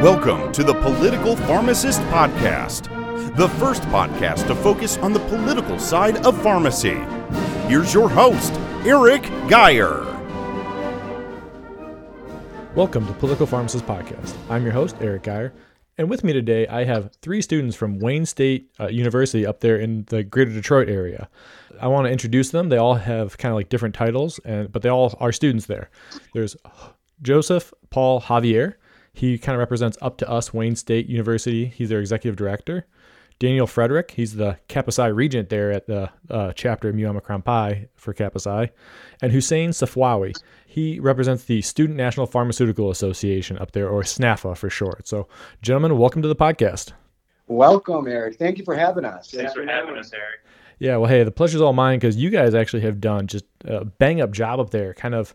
Welcome to the Political Pharmacist Podcast, the first podcast to focus on the political side of pharmacy. Here's your host, Eric Geyer. Welcome to Political Pharmacist Podcast. I'm your host, Eric Geyer, and with me today I have three students from Wayne State uh, University up there in the greater Detroit area. I want to introduce them. They all have kind of like different titles, and but they all are students there. There's Joseph Paul Javier. He kind of represents Up to Us Wayne State University. He's their executive director. Daniel Frederick, he's the Kappa Psi regent there at the uh, chapter of Mu Omicron Pi for Kappa Psi. And Hussein Safwawi, he represents the Student National Pharmaceutical Association up there, or SNAPHA for short. So, gentlemen, welcome to the podcast. Welcome, Eric. Thank you for having us. Thanks for having us, Eric. Yeah, well, hey, the pleasure's all mine because you guys actually have done just a bang up job up there, kind of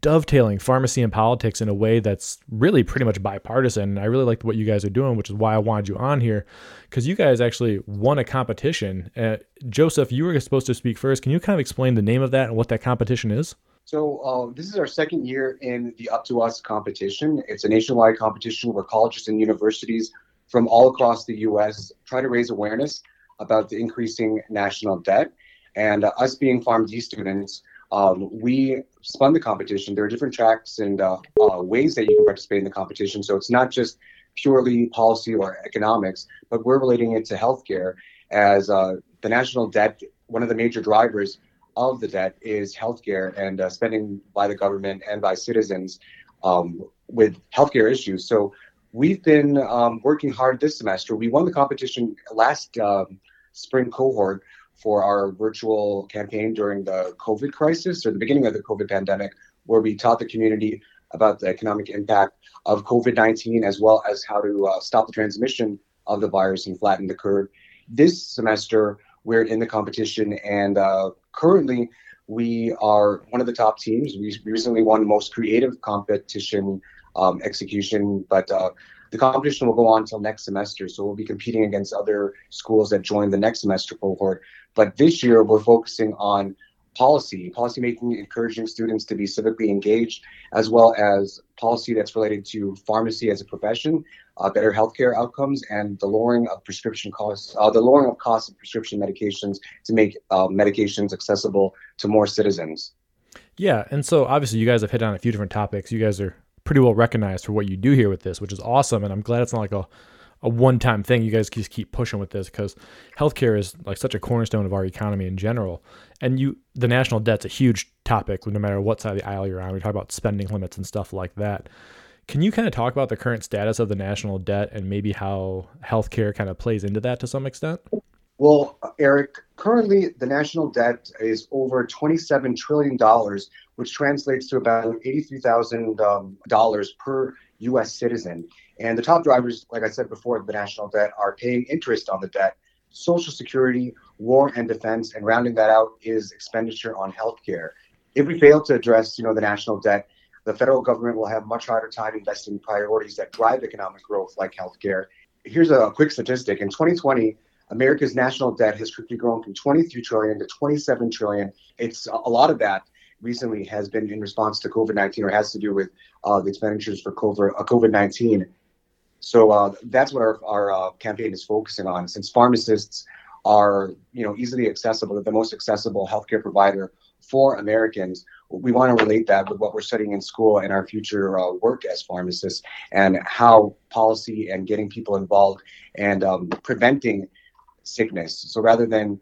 dovetailing pharmacy and politics in a way that's really pretty much bipartisan. I really liked what you guys are doing, which is why I wanted you on here because you guys actually won a competition. Uh, Joseph, you were supposed to speak first. Can you kind of explain the name of that and what that competition is? So, uh, this is our second year in the Up to Us competition. It's a nationwide competition where colleges and universities from all across the U.S. try to raise awareness about the increasing national debt. And uh, us being PharmD students, um, we spun the competition. There are different tracks and uh, uh, ways that you can participate in the competition. So it's not just purely policy or economics, but we're relating it to healthcare as uh, the national debt. One of the major drivers of the debt is healthcare and uh, spending by the government and by citizens um, with healthcare issues. So we've been um, working hard this semester. We won the competition last um, spring cohort for our virtual campaign during the COVID crisis or the beginning of the COVID pandemic, where we taught the community about the economic impact of COVID 19 as well as how to uh, stop the transmission of the virus and flatten the curve. This semester, we're in the competition, and uh, currently, we are one of the top teams. We recently won most creative competition um, execution, but uh, the competition will go on until next semester. So we'll be competing against other schools that join the next semester cohort. But this year, we're focusing on policy, policy making, encouraging students to be civically engaged, as well as policy that's related to pharmacy as a profession, uh, better healthcare outcomes, and the lowering of prescription costs, uh, the lowering of costs of prescription medications to make uh, medications accessible to more citizens. Yeah, and so obviously you guys have hit on a few different topics. You guys are pretty well recognized for what you do here with this, which is awesome, and I'm glad it's not like a a one time thing. You guys just keep pushing with this because healthcare is like such a cornerstone of our economy in general. And you, the national debt's a huge topic, no matter what side of the aisle you're on. We talk about spending limits and stuff like that. Can you kind of talk about the current status of the national debt and maybe how healthcare kind of plays into that to some extent? Well, Eric, currently the national debt is over $27 trillion, which translates to about $83,000 um, per U.S. citizen. And the top drivers, like I said before, the national debt are paying interest on the debt, Social Security, war and defense, and rounding that out is expenditure on healthcare. If we fail to address, you know, the national debt, the federal government will have much harder time investing in priorities that drive economic growth, like healthcare. Here's a quick statistic: in 2020, America's national debt has quickly grown from 23 trillion to 27 trillion. It's a lot of that recently has been in response to COVID-19 or has to do with uh, the expenditures for COVID-19. Uh, so uh, that's what our, our uh, campaign is focusing on. Since pharmacists are, you know, easily accessible, the most accessible healthcare provider for Americans, we want to relate that with what we're studying in school and our future uh, work as pharmacists, and how policy and getting people involved and um, preventing sickness. So rather than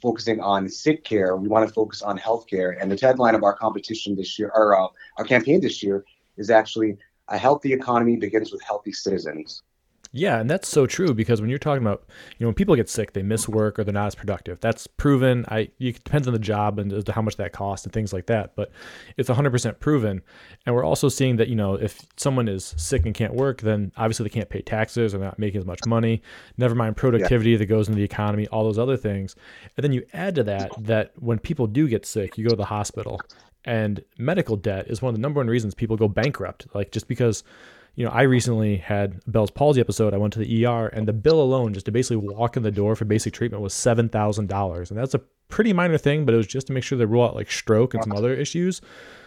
focusing on sick care, we want to focus on healthcare. And the tagline of our competition this year, or uh, our campaign this year, is actually a healthy economy begins with healthy citizens. Yeah, and that's so true because when you're talking about, you know, when people get sick, they miss work or they're not as productive. That's proven. I it depends on the job and as to how much that costs and things like that, but it's 100% proven. And we're also seeing that, you know, if someone is sick and can't work, then obviously they can't pay taxes or not making as much money. Never mind productivity yeah. that goes into the economy, all those other things. And then you add to that that when people do get sick, you go to the hospital and medical debt is one of the number one reasons people go bankrupt. Like just because, you know, I recently had Bell's palsy episode. I went to the ER, and the bill alone, just to basically walk in the door for basic treatment, was seven thousand dollars, and that's a pretty minor thing, but it was just to make sure they rule out like stroke and some other issues.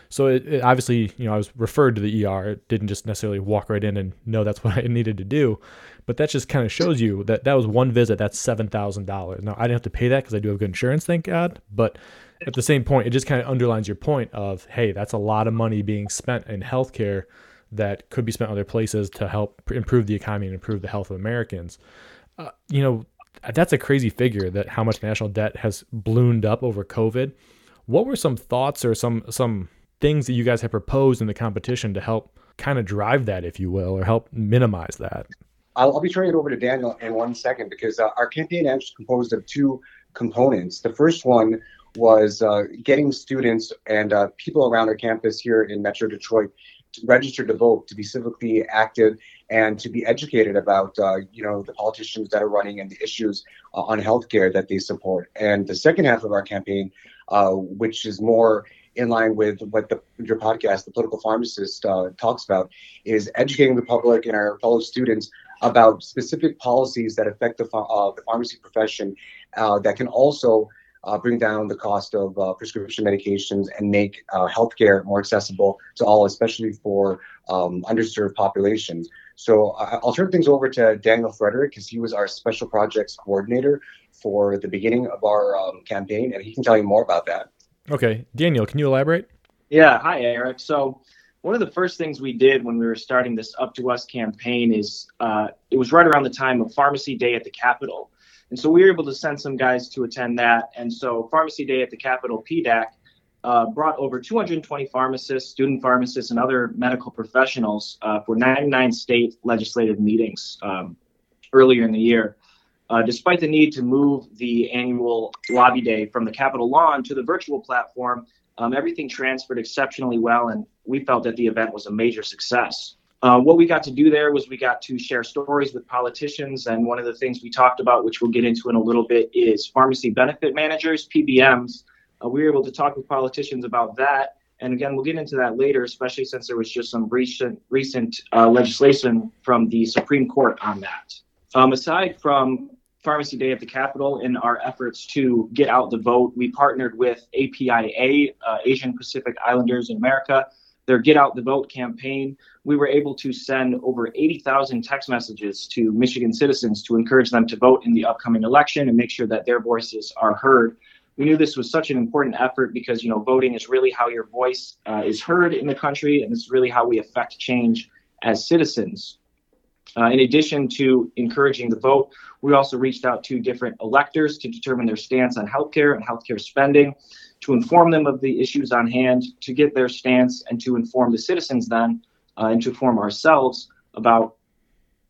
So it, it obviously, you know, I was referred to the ER. It didn't just necessarily walk right in and know that's what I needed to do. But that just kind of shows you that that was one visit. That's seven thousand dollars. Now I didn't have to pay that because I do have good insurance, thank God. But at the same point, it just kind of underlines your point of, hey, that's a lot of money being spent in healthcare that could be spent other places to help improve the economy and improve the health of Americans. Uh, you know, that's a crazy figure that how much national debt has ballooned up over COVID. What were some thoughts or some some things that you guys have proposed in the competition to help kind of drive that, if you will, or help minimize that? I'll, I'll be turning it over to Daniel in one second because uh, our campaign actually composed of two components. The first one was uh, getting students and uh, people around our campus here in Metro Detroit to register to vote, to be civically active, and to be educated about uh, you know the politicians that are running and the issues uh, on healthcare that they support. And the second half of our campaign, uh, which is more in line with what the, your podcast, the political pharmacist, uh, talks about, is educating the public and our fellow students about specific policies that affect the, uh, the pharmacy profession uh, that can also uh, bring down the cost of uh, prescription medications and make uh, healthcare more accessible to all, especially for um, underserved populations. So I'll turn things over to Daniel Frederick because he was our special projects coordinator for the beginning of our um, campaign, and he can tell you more about that. Okay, Daniel, can you elaborate? Yeah, hi, Eric. So one of the first things we did when we were starting this Up to Us campaign is uh, it was right around the time of Pharmacy Day at the Capitol. And so we were able to send some guys to attend that. And so Pharmacy Day at the Capitol, PDAC, uh, brought over 220 pharmacists, student pharmacists, and other medical professionals uh, for 99 state legislative meetings um, earlier in the year. Uh, despite the need to move the annual lobby day from the Capitol lawn to the virtual platform, um, everything transferred exceptionally well, and we felt that the event was a major success. Uh, what we got to do there was we got to share stories with politicians, and one of the things we talked about, which we'll get into in a little bit, is pharmacy benefit managers (PBMs). Uh, we were able to talk with politicians about that, and again, we'll get into that later, especially since there was just some recent recent uh, legislation from the Supreme Court on that. Um, aside from Pharmacy Day at the Capitol, in our efforts to get out the vote, we partnered with APIA, uh, Asian Pacific Islanders in America their Get Out the Vote campaign, we were able to send over 80,000 text messages to Michigan citizens to encourage them to vote in the upcoming election and make sure that their voices are heard. We knew this was such an important effort because, you know, voting is really how your voice uh, is heard in the country, and it's really how we affect change as citizens. Uh, in addition to encouraging the vote, we also reached out to different electors to determine their stance on healthcare and healthcare spending to inform them of the issues on hand, to get their stance, and to inform the citizens then, uh, and to inform ourselves about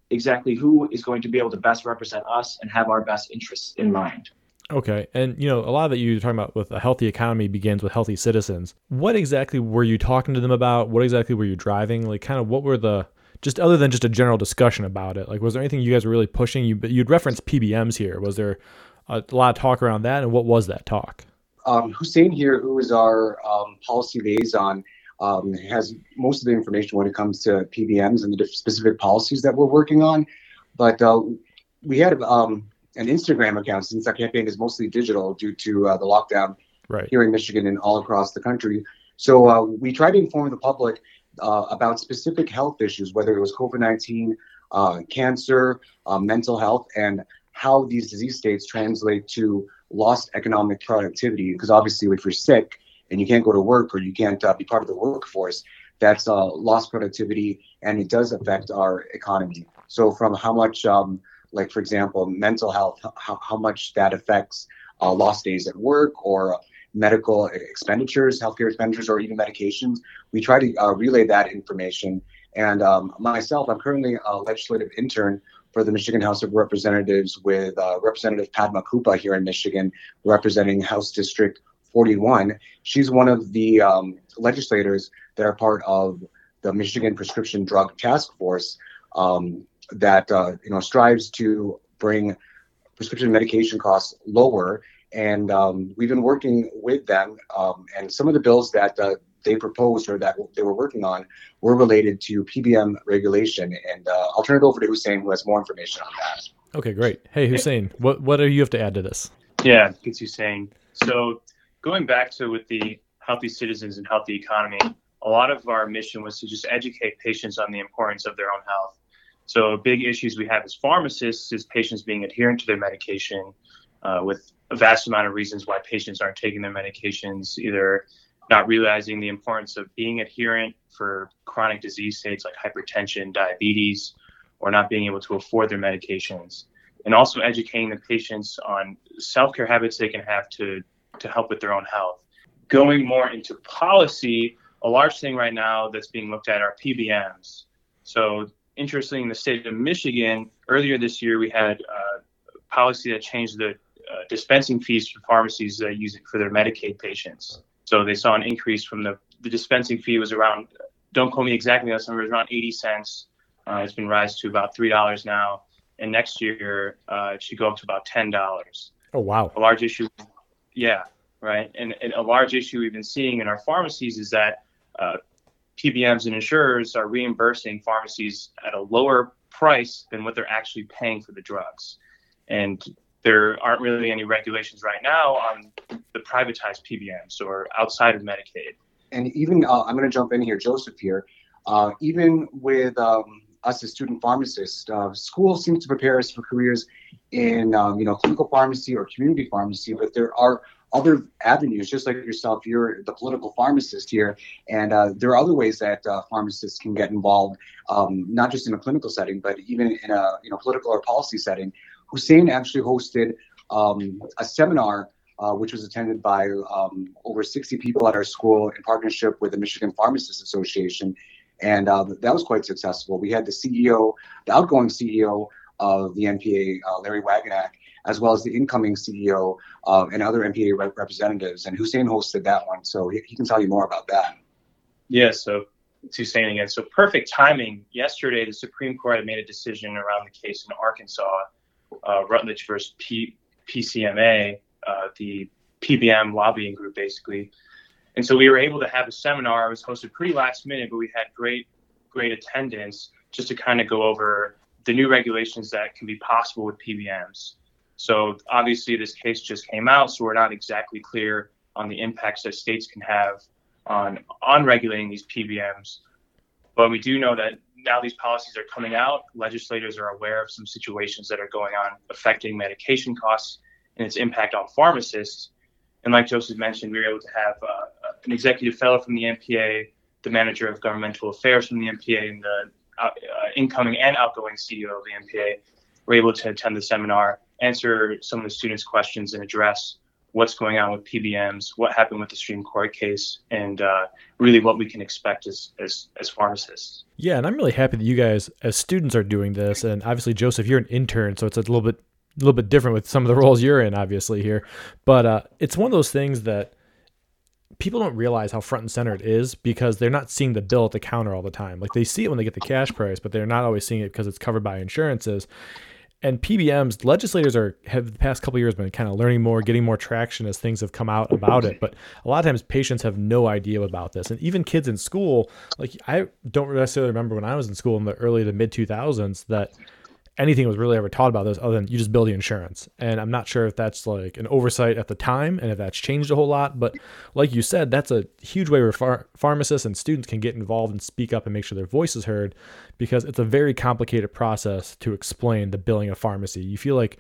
exactly who is going to be able to best represent us and have our best interests in mind. Okay. And, you know, a lot of that you're talking about with a healthy economy begins with healthy citizens. What exactly were you talking to them about? What exactly were you driving? Like, kind of what were the, just other than just a general discussion about it? Like, was there anything you guys were really pushing? You, you'd reference PBMs here. Was there a lot of talk around that? And what was that talk? Um, Hussein here, who is our um, policy liaison, um, has most of the information when it comes to PBMs and the specific policies that we're working on. But uh, we had um, an Instagram account since our campaign is mostly digital due to uh, the lockdown right. here in Michigan and all across the country. So uh, we try to inform the public uh, about specific health issues, whether it was COVID 19, uh, cancer, uh, mental health, and how these disease states translate to lost economic productivity because obviously if you're sick and you can't go to work or you can't uh, be part of the workforce that's uh, lost productivity and it does affect our economy. So from how much um, like for example mental health how, how much that affects uh, lost days at work or medical expenditures healthcare expenditures or even medications we try to uh, relay that information. And um, myself i'm currently a legislative intern for the Michigan House of Representatives with uh, Representative Padma Kuppa here in Michigan, representing House District 41. She's one of the um, legislators that are part of the Michigan Prescription Drug Task Force um, that uh, you know strives to bring prescription medication costs lower. And um, we've been working with them, um, and some of the bills that uh, they proposed or that they were working on were related to PBM regulation. And uh, I'll turn it over to Hussein, who has more information on that. Okay, great. Hey, Hussein, what what do you have to add to this? Yeah, it's Hussein. So going back to with the healthy citizens and healthy economy, a lot of our mission was to just educate patients on the importance of their own health. So, big issues we have as pharmacists is patients being adherent to their medication, uh, with a vast amount of reasons why patients aren't taking their medications, either not realizing the importance of being adherent for chronic disease states like hypertension, diabetes, or not being able to afford their medications. And also educating the patients on self care habits they can have to, to help with their own health. Going more into policy, a large thing right now that's being looked at are PBMs. So, interestingly, in the state of Michigan, earlier this year, we had a policy that changed the uh, dispensing fees for pharmacies that use it for their Medicaid patients. So they saw an increase from the, the dispensing fee was around, don't quote me exactly on this number, around 80 cents. Uh, it's been raised to about $3 now. And next year, uh, it should go up to about $10. Oh, wow. A large issue. Yeah, right. And, and a large issue we've been seeing in our pharmacies is that uh, PBMs and insurers are reimbursing pharmacies at a lower price than what they're actually paying for the drugs. And there aren't really any regulations right now on the privatized PBMs or outside of Medicaid. And even, uh, I'm going to jump in here, Joseph here. Uh, even with um, us as student pharmacists, uh, school seems to prepare us for careers in, um, you know, clinical pharmacy or community pharmacy, but there are other avenues, just like yourself, you're the political pharmacist here, and uh, there are other ways that uh, pharmacists can get involved, um, not just in a clinical setting, but even in a you know political or policy setting. Hussein actually hosted um, a seminar. Uh, which was attended by um, over 60 people at our school in partnership with the Michigan Pharmacists Association. And uh, that was quite successful. We had the CEO, the outgoing CEO of the MPA, uh, Larry Wagenknecht, as well as the incoming CEO uh, and other MPA rep- representatives. And Hussein hosted that one, so he, he, can tell you more about that. Yeah, so it's Hussein again. So perfect timing. Yesterday, the Supreme Court had made a decision around the case in Arkansas, uh, Rutledge versus P- PCMA, uh, the PBM lobbying group, basically. And so we were able to have a seminar. It was hosted pretty last minute, but we had great, great attendance just to kind of go over the new regulations that can be possible with PBMs. So obviously, this case just came out, so we're not exactly clear on the impacts that states can have on on regulating these PBMs. But we do know that now these policies are coming out. Legislators are aware of some situations that are going on affecting medication costs and its impact on pharmacists. And like Joseph mentioned, we were able to have uh, an executive fellow from the MPA, the manager of governmental affairs from the MPA, and the uh, incoming and outgoing CEO of the MPA were able to attend the seminar answer some of the students' questions and address what's going on with PBMs, what happened with the Supreme Court case, and uh, really what we can expect as, as as pharmacists. Yeah, and I'm really happy that you guys, as students, are doing this. And obviously, Joseph, you're an intern, so it's a little bit a little bit different with some of the roles you're in, obviously here. But uh, it's one of those things that people don't realize how front and center it is because they're not seeing the bill at the counter all the time. Like they see it when they get the cash price, but they're not always seeing it because it's covered by insurances and PBMs, legislators are have the past couple years been kind of learning more, getting more traction as things have come out about it. But a lot of times, patients have no idea about this, and even kids in school. Like I don't necessarily remember when I was in school in the early to mid two thousands that anything was really ever taught about this other than you just build the insurance. And I'm not sure if that's like an oversight at the time and if that's changed a whole lot. But like you said, that's a huge way where phar- pharmacists and students can get involved and speak up and make sure their voice is heard because it's a very complicated process to explain the billing of pharmacy. You feel like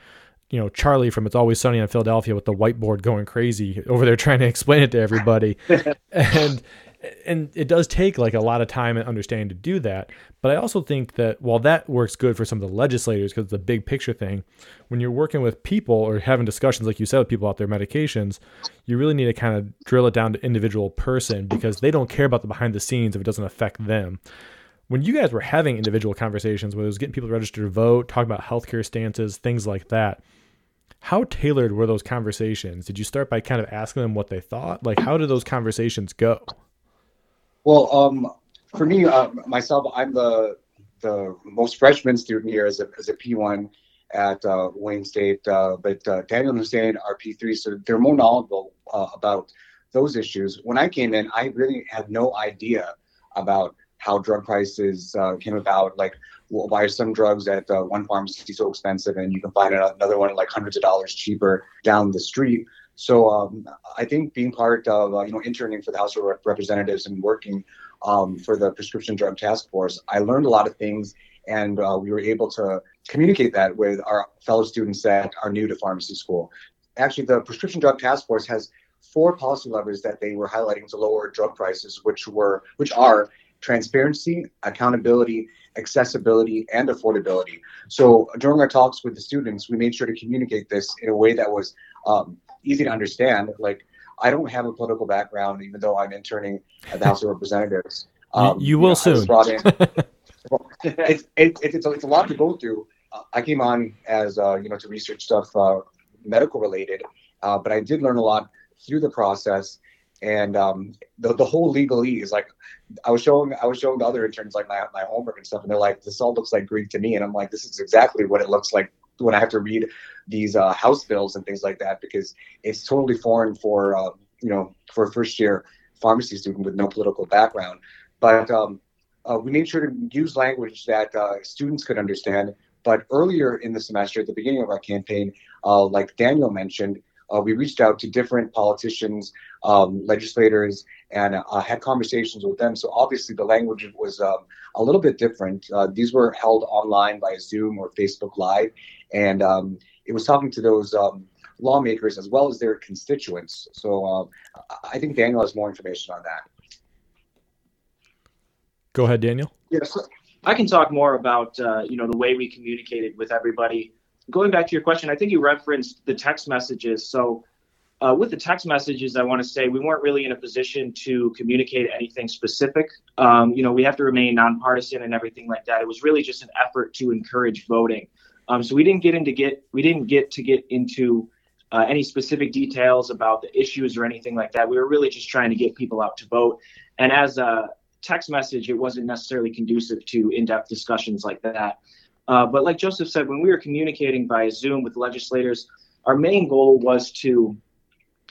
you know Charlie from It's Always Sunny in Philadelphia with the whiteboard going crazy over there trying to explain it to everybody, and and it does take like a lot of time and understanding to do that. But I also think that while that works good for some of the legislators because it's a big picture thing, when you're working with people or having discussions, like you said, with people about their medications, you really need to kind of drill it down to individual person because they don't care about the behind the scenes if it doesn't affect them. When you guys were having individual conversations, where it was getting people to register to vote, talking about healthcare stances, things like that, how tailored were those conversations? Did you start by kind of asking them what they thought? Like, how did those conversations go? Well, um, for me, uh, myself, I'm the the most freshman student here as a, as a P1 at uh, Wayne State, uh, but uh, Daniel and Hussein are P3, so they're more knowledgeable uh, about those issues. When I came in, I really had no idea about how drug prices uh, came about. Like, why are some drugs at one pharmacy so expensive, and you can find another one like hundreds of dollars cheaper down the street? So um, I think being part of uh, you know interning for the House of Representatives and working um, for the prescription drug task force, I learned a lot of things, and uh, we were able to communicate that with our fellow students that are new to pharmacy school. Actually, the prescription drug task force has four policy levers that they were highlighting to lower drug prices, which were which are transparency, accountability, accessibility, and affordability. So during our talks with the students, we made sure to communicate this in a way that was um, easy to understand. Like, I don't have a political background, even though I'm interning at the House of Representatives. Um, you, you will you know, soon. it's, it, it's, a, it's a lot to go through. Uh, I came on as, uh, you know, to research stuff uh, medical related, uh, but I did learn a lot through the process. And um, the, the whole legalese, like I was showing, I was showing the other interns like my, my homework and stuff, and they're like, "This all looks like Greek to me," and I'm like, "This is exactly what it looks like when I have to read these uh, house bills and things like that because it's totally foreign for uh, you know for a first year pharmacy student with no political background. But um, uh, we made sure to use language that uh, students could understand. But earlier in the semester, at the beginning of our campaign, uh, like Daniel mentioned, uh, we reached out to different politicians, um, legislators, and had conversations with them. So obviously the language was um, a little bit different. These were held online by Zoom or Facebook Live, and um, it was talking to those um, lawmakers as well as their constituents. So um, I think Daniel has more information on that. Go ahead, Daniel. Yes, I can talk more about uh, you know the way we communicated with everybody. Going back to your question, I think you referenced the text messages. So uh, with the text messages, I want to say we weren't really in a position to communicate anything specific. Um, you know, we have to remain nonpartisan and everything like that. It was really just an effort to encourage voting. Um, so we didn't get into get we didn't get to get into uh, any specific details about the issues or anything like that. We were really just trying to get people out to vote. And as a text message, it wasn't necessarily conducive to in-depth discussions like that. Uh, but like Joseph said, when we were communicating via Zoom with legislators, our main goal was to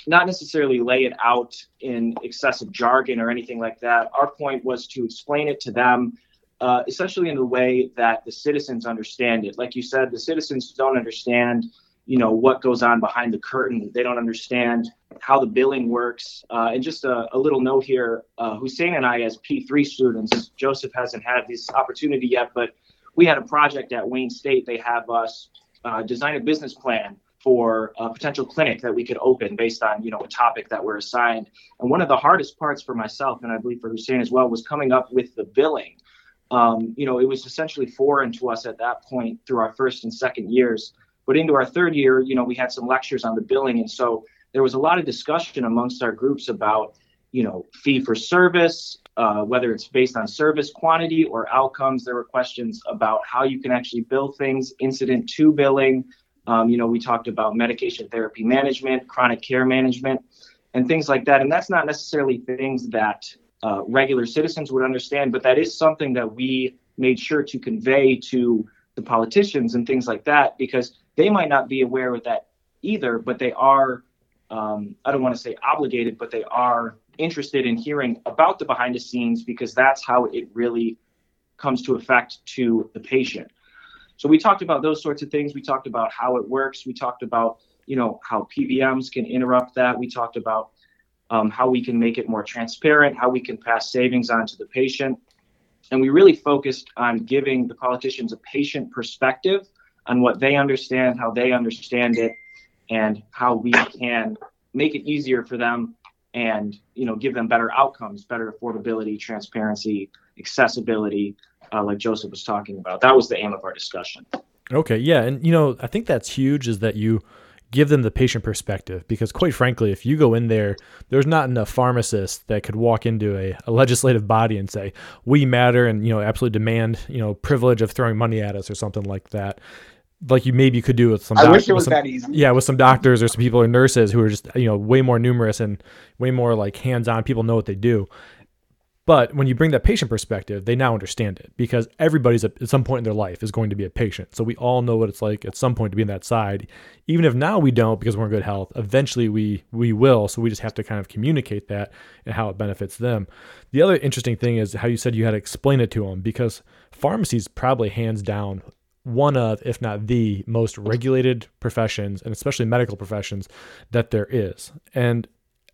not necessarily lay it out in excessive jargon or anything like that. Our point was to explain it to them uh, essentially in the way that the citizens understand it. Like you said, the citizens don't understand, you know, what goes on behind the curtain. They don't understand how the billing works. Uh, and just a, a, little note here, uh, Hussein and I, as P3 students, Joseph hasn't had this opportunity yet, but we had a project at Wayne State. They have us uh, design a business plan for a potential clinic that we could open based on you know a topic that we're assigned and one of the hardest parts for myself and i believe for hussein as well was coming up with the billing um, you know, it was essentially foreign to us at that point through our first and second years. But into our third year, you know, we had some lectures on the billing. And so there was a lot of discussion amongst our groups about, you know, fee for service, uh, whether it's based on service quantity or outcomes. There were questions about how you can actually bill things, incident to billing. Um, you know, we talked about medication therapy management, chronic care management, and things like that. And that's not necessarily things that uh, regular citizens would understand, but that is something that we made sure to convey to the politicians and things like that because they might not be aware of that either, but they are, um, I don't want to say obligated, but they are interested in hearing about the behind the scenes because that's how it really comes to effect to the patient. So we talked about those sorts of things. We talked about how it works. We talked about, you know, how PBMs can interrupt that. We talked about um, how we can make it more transparent, how we can pass savings on to the patient. And we really focused on giving the politicians a patient perspective on what they understand, how they understand it, and how we can make it easier for them and you know give them better outcomes, better affordability, transparency, accessibility, uh, like Joseph was talking about. That was the aim of our discussion. Okay, yeah, and you know I think that's huge is that you give them the patient perspective because quite frankly if you go in there there's not enough pharmacists that could walk into a, a, legislative body and say we matter and you know absolutely demand you know privilege of throwing money at us or something like that like you maybe could do with some I wish it was some, that easy. yeah with some doctors or some people or nurses who are just you know way more numerous and way more like hands-on people know what they do but when you bring that patient perspective, they now understand it because everybody's at some point in their life is going to be a patient. So we all know what it's like at some point to be on that side. Even if now we don't because we're in good health, eventually we we will. So we just have to kind of communicate that and how it benefits them. The other interesting thing is how you said you had to explain it to them because pharmacies probably hands down one of, if not the most regulated professions, and especially medical professions, that there is. And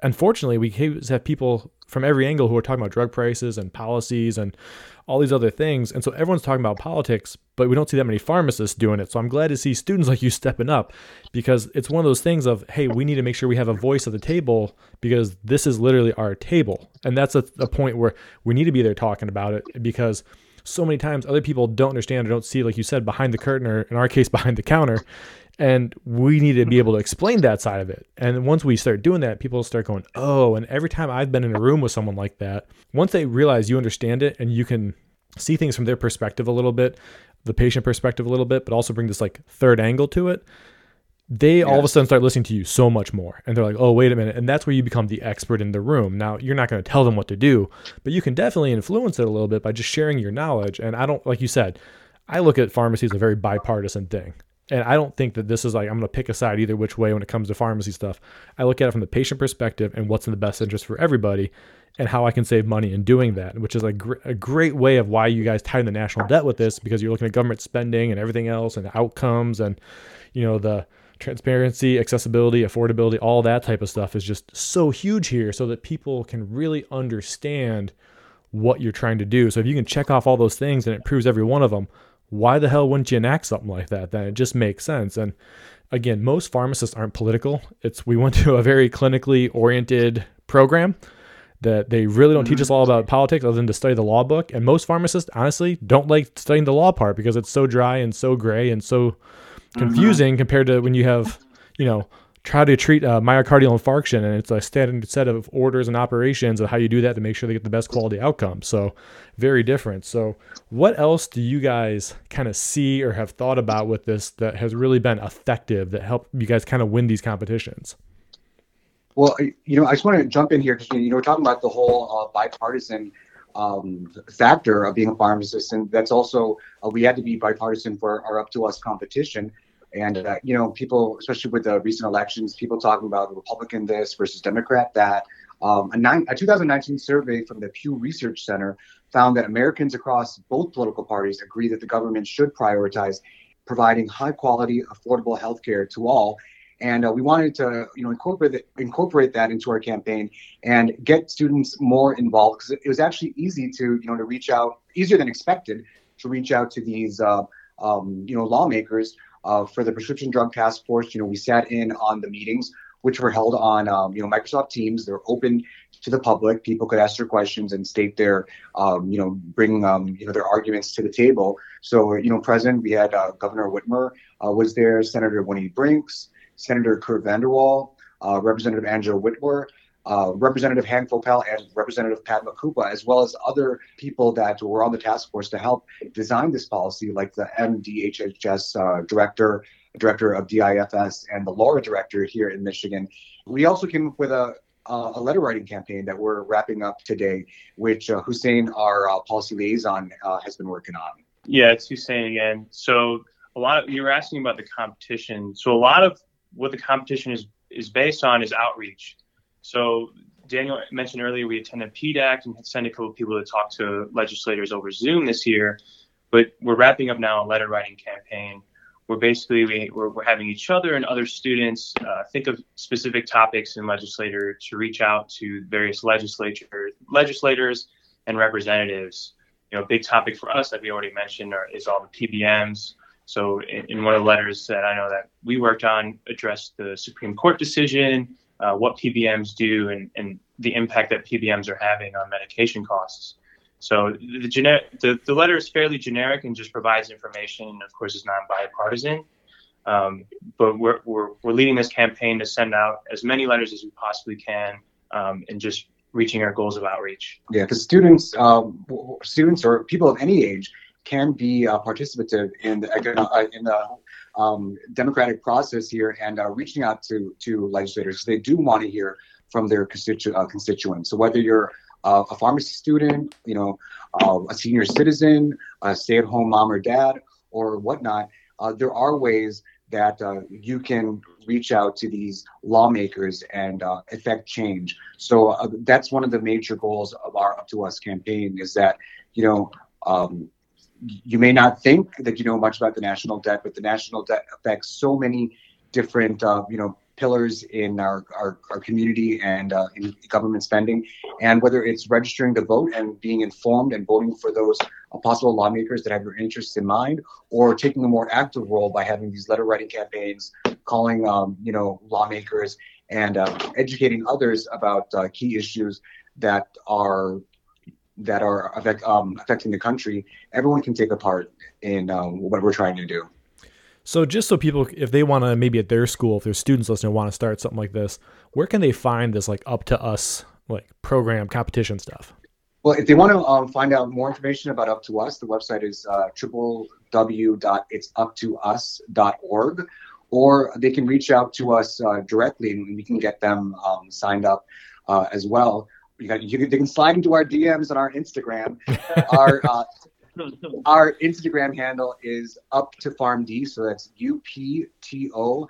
unfortunately, we have people from every angle who are talking about drug prices and policies and all these other things. And so everyone's talking about politics, but we don't see that many pharmacists doing it. So I'm glad to see students like you stepping up because it's one of those things of, hey, we need to make sure we have a voice at the table because this is literally our table. And that's a, a point where we need to be there talking about it because so many times other people don't understand or don't see, like you said, behind the curtain or in our case, behind the counter. And we need to be mm-hmm. able to explain that side of it. And once we start doing that, people start going, oh, and every time I've been in a room with someone like that, once they realize you understand it and you can see things from their perspective a little bit, the patient perspective a little bit, but also bring this like third angle to it, they all of a sudden start listening to you so much more. And they're like, oh, wait a minute. And that's where you become the expert in the room. Now, you're not going to tell them what to do, but you can definitely influence it a little bit by just sharing your knowledge. And I don't, like you said, I look at pharmacy as a very bipartisan thing. And I don't think that this is like I'm going to pick a side either which way when it comes to pharmacy stuff. I look at it from the patient perspective and what's in the best interest for everybody and how I can save money in doing that, which is a, gr- a great way of why you guys tie in the national debt with this because you're looking at government spending and everything else and outcomes and, you know, the transparency, accessibility, affordability, all that type of stuff is just so huge here so that people can really understand what you're trying to do. So if you can check off all those things and it proves every one of them, why the hell wouldn't you enact something like that? Then it just makes sense. And again, most pharmacists aren't political. It's we went to a very clinically oriented program that they really don't teach us all about politics other than to study the law book. And most pharmacists, honestly, don't like studying the law part because it's so dry and so gray and so confusing mm-hmm. compared to when you have, you know, try to treat a myocardial infarction and it's a standard set of orders and operations of how you do that to make sure they get the best quality outcome. So very different. So what else do you guys kind of see or have thought about with this that has really been effective that helped you guys kind of win these competitions? Well, you know, I just want to jump in here because you know we're talking about the whole uh, bipartisan um, factor of being a pharmacist, and that's also uh, we had to be bipartisan for our up to us competition. And uh, you know, people, especially with the recent elections, people talking about the Republican this versus Democrat that. Um, a, nine, a 2019 survey from the Pew Research Center found that Americans across both political parties agree that the government should prioritize providing high quality, affordable health care to all and uh, we wanted to you know incorporate incorporate that into our campaign and get students more involved because it was actually easy to you know to reach out easier than expected to reach out to these uh, um, you know lawmakers uh, for the prescription drug task force you know we sat in on the meetings which were held on um, you know microsoft teams. They're open to the public. People could ask their questions and state their um, you know bring um, you know their arguments to the table. So you know present we had uh, governor whitmer uh, was there senator winnie brinks Senator Curt VanderWall, uh, Representative Angela Witwer, uh, Representative Hank Vaupel, and Representative Padma Kuppa, as well as other people that were on the task force to help design this policy, like the MDHHS uh, director, director of DIFS, and the LARA director here in Michigan. We also came up with a a letter writing campaign that we're wrapping up today, which uh, Hussein, our uh, policy liaison, uh, has been working on. Yeah, it's Hussein again. So a lot of you were asking about the competition. So a lot of what the competition is is based on is outreach. So Daniel mentioned earlier we attended PDAC and sent a couple of people to talk to legislators over Zoom this year, but we're wrapping up now a letter writing campaign where basically we, we're, we're having each other and other students uh, think of specific topics in legislature to reach out to various legislature legislators and representatives. You know, a big topic for us that we already mentioned are, is all the PBMs, so, in, in, one of the letters that I know that we worked on, addressed the Supreme Court decision, uh, what PBMs do, and, and the impact that PBMs are having on medication costs. So, the, the, the letter is fairly generic and just provides information, and of course, is non bipartisan. Um, but we're, we're, we're leading this campaign to send out as many letters as we possibly can um, and just reaching our goals of outreach. Yeah, because students, um, students or people of any age can be uh, participative in the uh, in the um, democratic process here and uh, reaching out to to legislators. They do want to hear from their constitu- uh, constituents. So whether you're uh, a pharmacy student, you know, uh, a senior citizen, a stay-at-home mom or dad, or whatnot, there are ways that you can reach out to these lawmakers and uh, effect change. So uh, that's one of the major goals of our Up to Us campaign is that, you know, um, you may not think that you know much about the national debt, but the national debt affects so many different, uh, you know, pillars in our, our, our community and uh, in government spending. And whether it's registering to vote and being informed and voting for those possible lawmakers that have your interests in mind, or taking a more active role by having these letter writing campaigns, calling um, you know lawmakers and uh, educating others about uh, key issues that are that are affect, um, affecting the country, everyone can take a part in um, what we're trying to do. So, just so people, if they want to, maybe at their school, if there's students listening, want to start something like this, where can they find this like up to us like program competition stuff? Well, if they want to um, find out more information about Up to Us, the website is uh, www.itsuptous.org, or they can reach out to us uh, directly and we can get them um, signed up uh, as well. You, got, you can, they can slide into our DMs on our Instagram. our uh, our Instagram handle is up to PharmD, so that's U P T O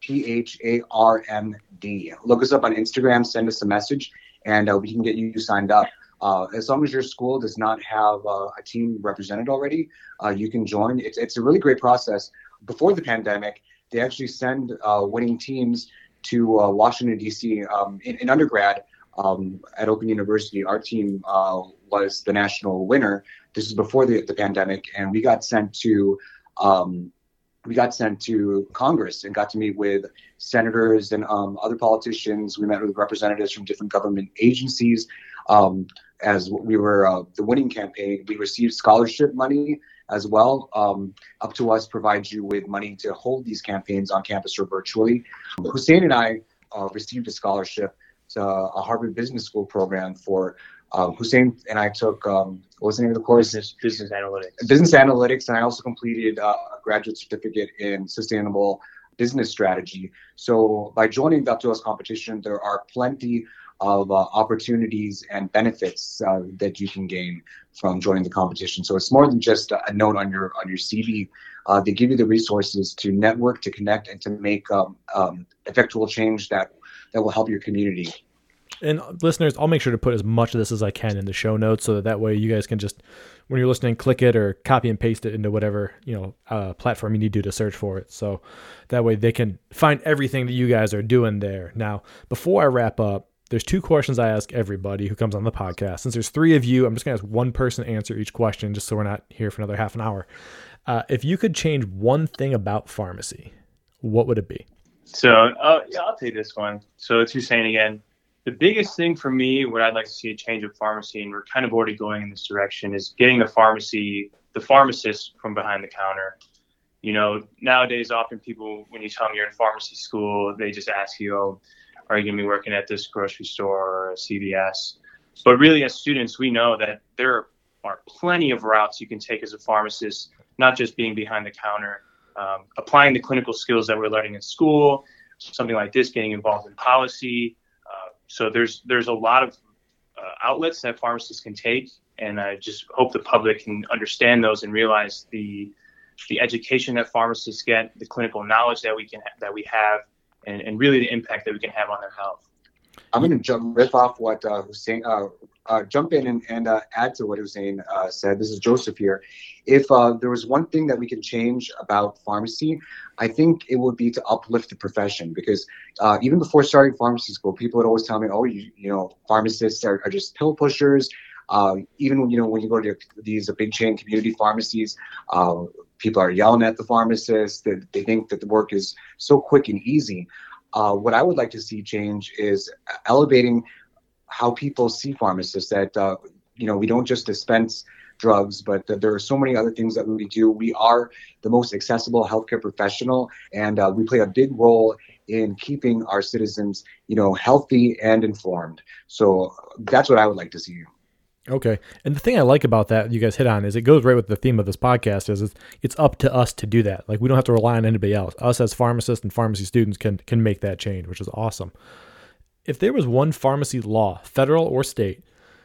P H A R M D. Look us up on Instagram, send us a message, and uh, we can get you signed up. Uh, as long as your school does not have uh, a team represented already, uh, you can join. It's, it's a really great process. Before the pandemic, they actually send uh, winning teams to uh, Washington, D.C. Um, in, in undergrad um, at Open University, our team uh, was the national winner. This is before the, the pandemic, and we got sent to um, we got sent to Congress and got to meet with senators and um, other politicians. We met with representatives from different government agencies. Um, as we were uh, the winning campaign, we received scholarship money as well. Um, up to us provides you with money to hold these campaigns on campus or virtually. Hussein and I uh, received a scholarship to a Harvard Business School program for um, Hussein and I took um, what was the name of the course? Business, business analytics. Business analytics, and I also completed uh, a graduate certificate in sustainable business strategy. So by joining the Up to Us competition, there are plenty of uh, opportunities and benefits uh, that you can gain from joining the competition. So it's more than just a note on your on your CV. Uh, they give you the resources to network, to connect, and to make um, um, effectual change that that will help your community. And listeners, I'll make sure to put as much of this as I can in the show notes so that that way you guys can just, when you're listening, click it or copy and paste it into whatever you know uh, platform you need to to search for it. So that way they can find everything that you guys are doing there. Now, before I wrap up, there's two questions I ask everybody who comes on the podcast. Since there's three of you, I'm just gonna ask one person answer each question, just so we're not here for another half an hour. Uh, if you could change one thing about pharmacy, what would it be? So uh, yeah, I'll take this one. So it's Hussein again. The biggest thing for me, what I'd like to see a change of pharmacy, and we're kind of already going in this direction, is getting the pharmacy, the pharmacist from behind the counter. You know, nowadays, often people, when you tell them you're in pharmacy school, they just ask you, oh, are you going to be working at this grocery store or CVS? But really, as students, we know that there are plenty of routes you can take as a pharmacist, not just being behind the counter, um, applying the clinical skills that we're learning in school, something like this, getting involved in policy, so there's there's a lot of uh, outlets that pharmacists can take, and I just hope the public can understand those and realize the the education that pharmacists get, the clinical knowledge that we can that we have, and, and really the impact that we can have on their health. I'm going to jump riff off what uh, Hussein, uh, uh, jump in and, and uh, add to what Hussein uh, said. This is Joseph here. If uh, there was one thing that we can change about pharmacy, I think it would be to uplift the profession because uh, even before starting pharmacy school, people would always tell me, "Oh, you, you know, pharmacists are, are just pill pushers." even you know when you go to these big chain community pharmacies, people are yelling at the pharmacists. They, they think that the work is so quick and easy. Uh, what I would like to see change is elevating how people see pharmacists. That uh, you know we don't just dispense drugs, but there are so many other things that we do. We are the most accessible healthcare professional, and uh, we play a big role in keeping our citizens, you know, healthy and informed. So that's what I would like to see. Okay. And the thing I like about that you guys hit on is it goes right with the theme of this podcast is it's, it's up to us to do that. Like we don't have to rely on anybody else. Us as pharmacists and pharmacy students can can make that change, which is awesome. If there was one pharmacy law, federal or state,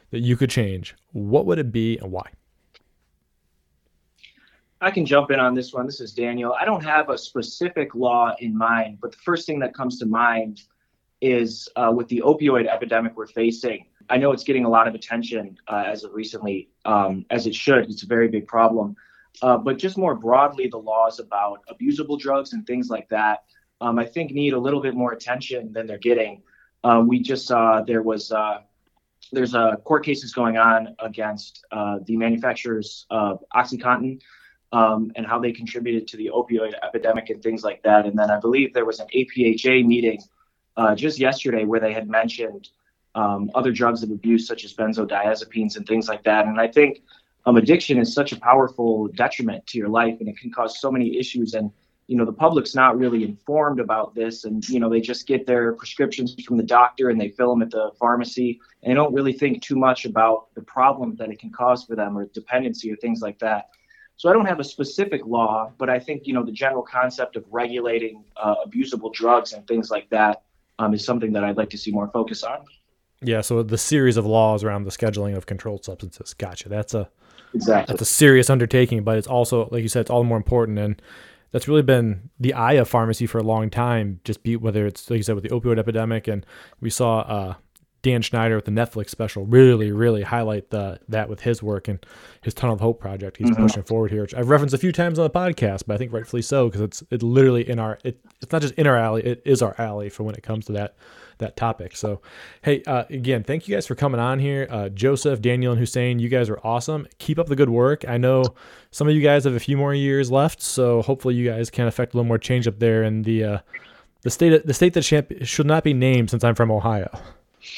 that you could change, what would it be and why? I can jump in on this one. This is Daniel. I don't have a specific law in mind, but the first thing that comes to mind is uh, with the opioid epidemic we're facing I know it's getting a lot of attention uh, as of recently, um, as it should. It's a very big problem. Uh, but just more broadly, the laws about abusable drugs and things like that. um, I think need a little bit more attention than they're getting. Um, we just saw there was uh, there's uh, court cases going on against uh, the manufacturers of OxyContin um, and how they contributed to the opioid epidemic and things like that. And then I believe there was an APHA meeting uh, just yesterday where they had mentioned um, other drugs of abuse such as benzodiazepines and things like that. And I think um, addiction is such a powerful detriment to your life and it can cause so many issues and you know the public's not really informed about this and you know they just get their prescriptions from the doctor and they fill them at the pharmacy and they don't really think too much about the problem that it can cause for them or dependency or things like that. So i don't have a specific law but i think you know the general concept of regulating uh, abusable drugs and things like that um, is something that i'd like to see more focus on. Yeah so the series of laws around the scheduling of controlled substances. Gotcha. That's a exactly. that's a serious undertaking but it's also like you said it's all the more important and that's really been the eye of pharmacy for a long time. Just be whether it's like you said with the opioid epidemic, and we saw uh, Dan Schneider with the Netflix special really, really highlight the that with his work and his Tunnel of Hope project. He's mm-hmm. pushing forward here, which I've referenced a few times on the podcast, but I think rightfully so because it's it's literally in our it, it's not just in our alley, it is our alley for when it comes to that that topic. So, hey, uh, again, thank you guys for coming on here. Uh, Joseph, Daniel, and Hussein, you guys are awesome. Keep up the good work. I know some of you guys have a few more years left, so hopefully you guys can affect a little more change up there in the uh, the state the state that should not be named since I'm from Ohio.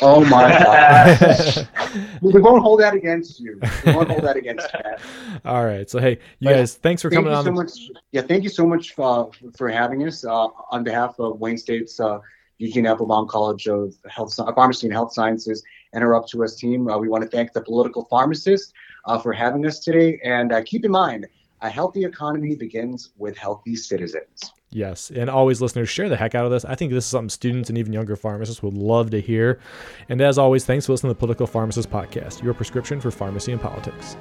Oh my god! we won't hold that against you. We won't hold that against you. All right. So hey, you but guys, thanks for coming on. So much, yeah, thank you so much for, for having us. Uh, on behalf of Wayne State's uh, Eugene Applebaum College of Health, Pharmacy and Health Sciences and our Up to Us team. Uh, we want to thank the political pharmacist uh, for having us today. And uh, keep in mind, a healthy economy begins with healthy citizens. Yes. And always, listeners, share the heck out of this. I think this is something students and even younger pharmacists would love to hear. And as always, thanks for listening to the Political Pharmacist Podcast, your prescription for pharmacy and politics.